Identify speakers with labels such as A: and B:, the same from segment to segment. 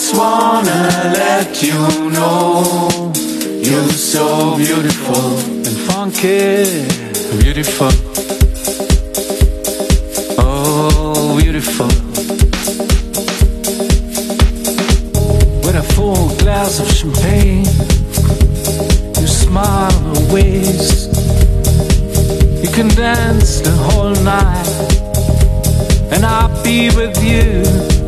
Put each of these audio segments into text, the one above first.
A: just wanna let you know You're so beautiful and funky. Beautiful. Oh, beautiful. With a full glass of champagne You smile always. You can dance the whole night And I'll be with you.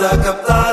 B: ذاك بطل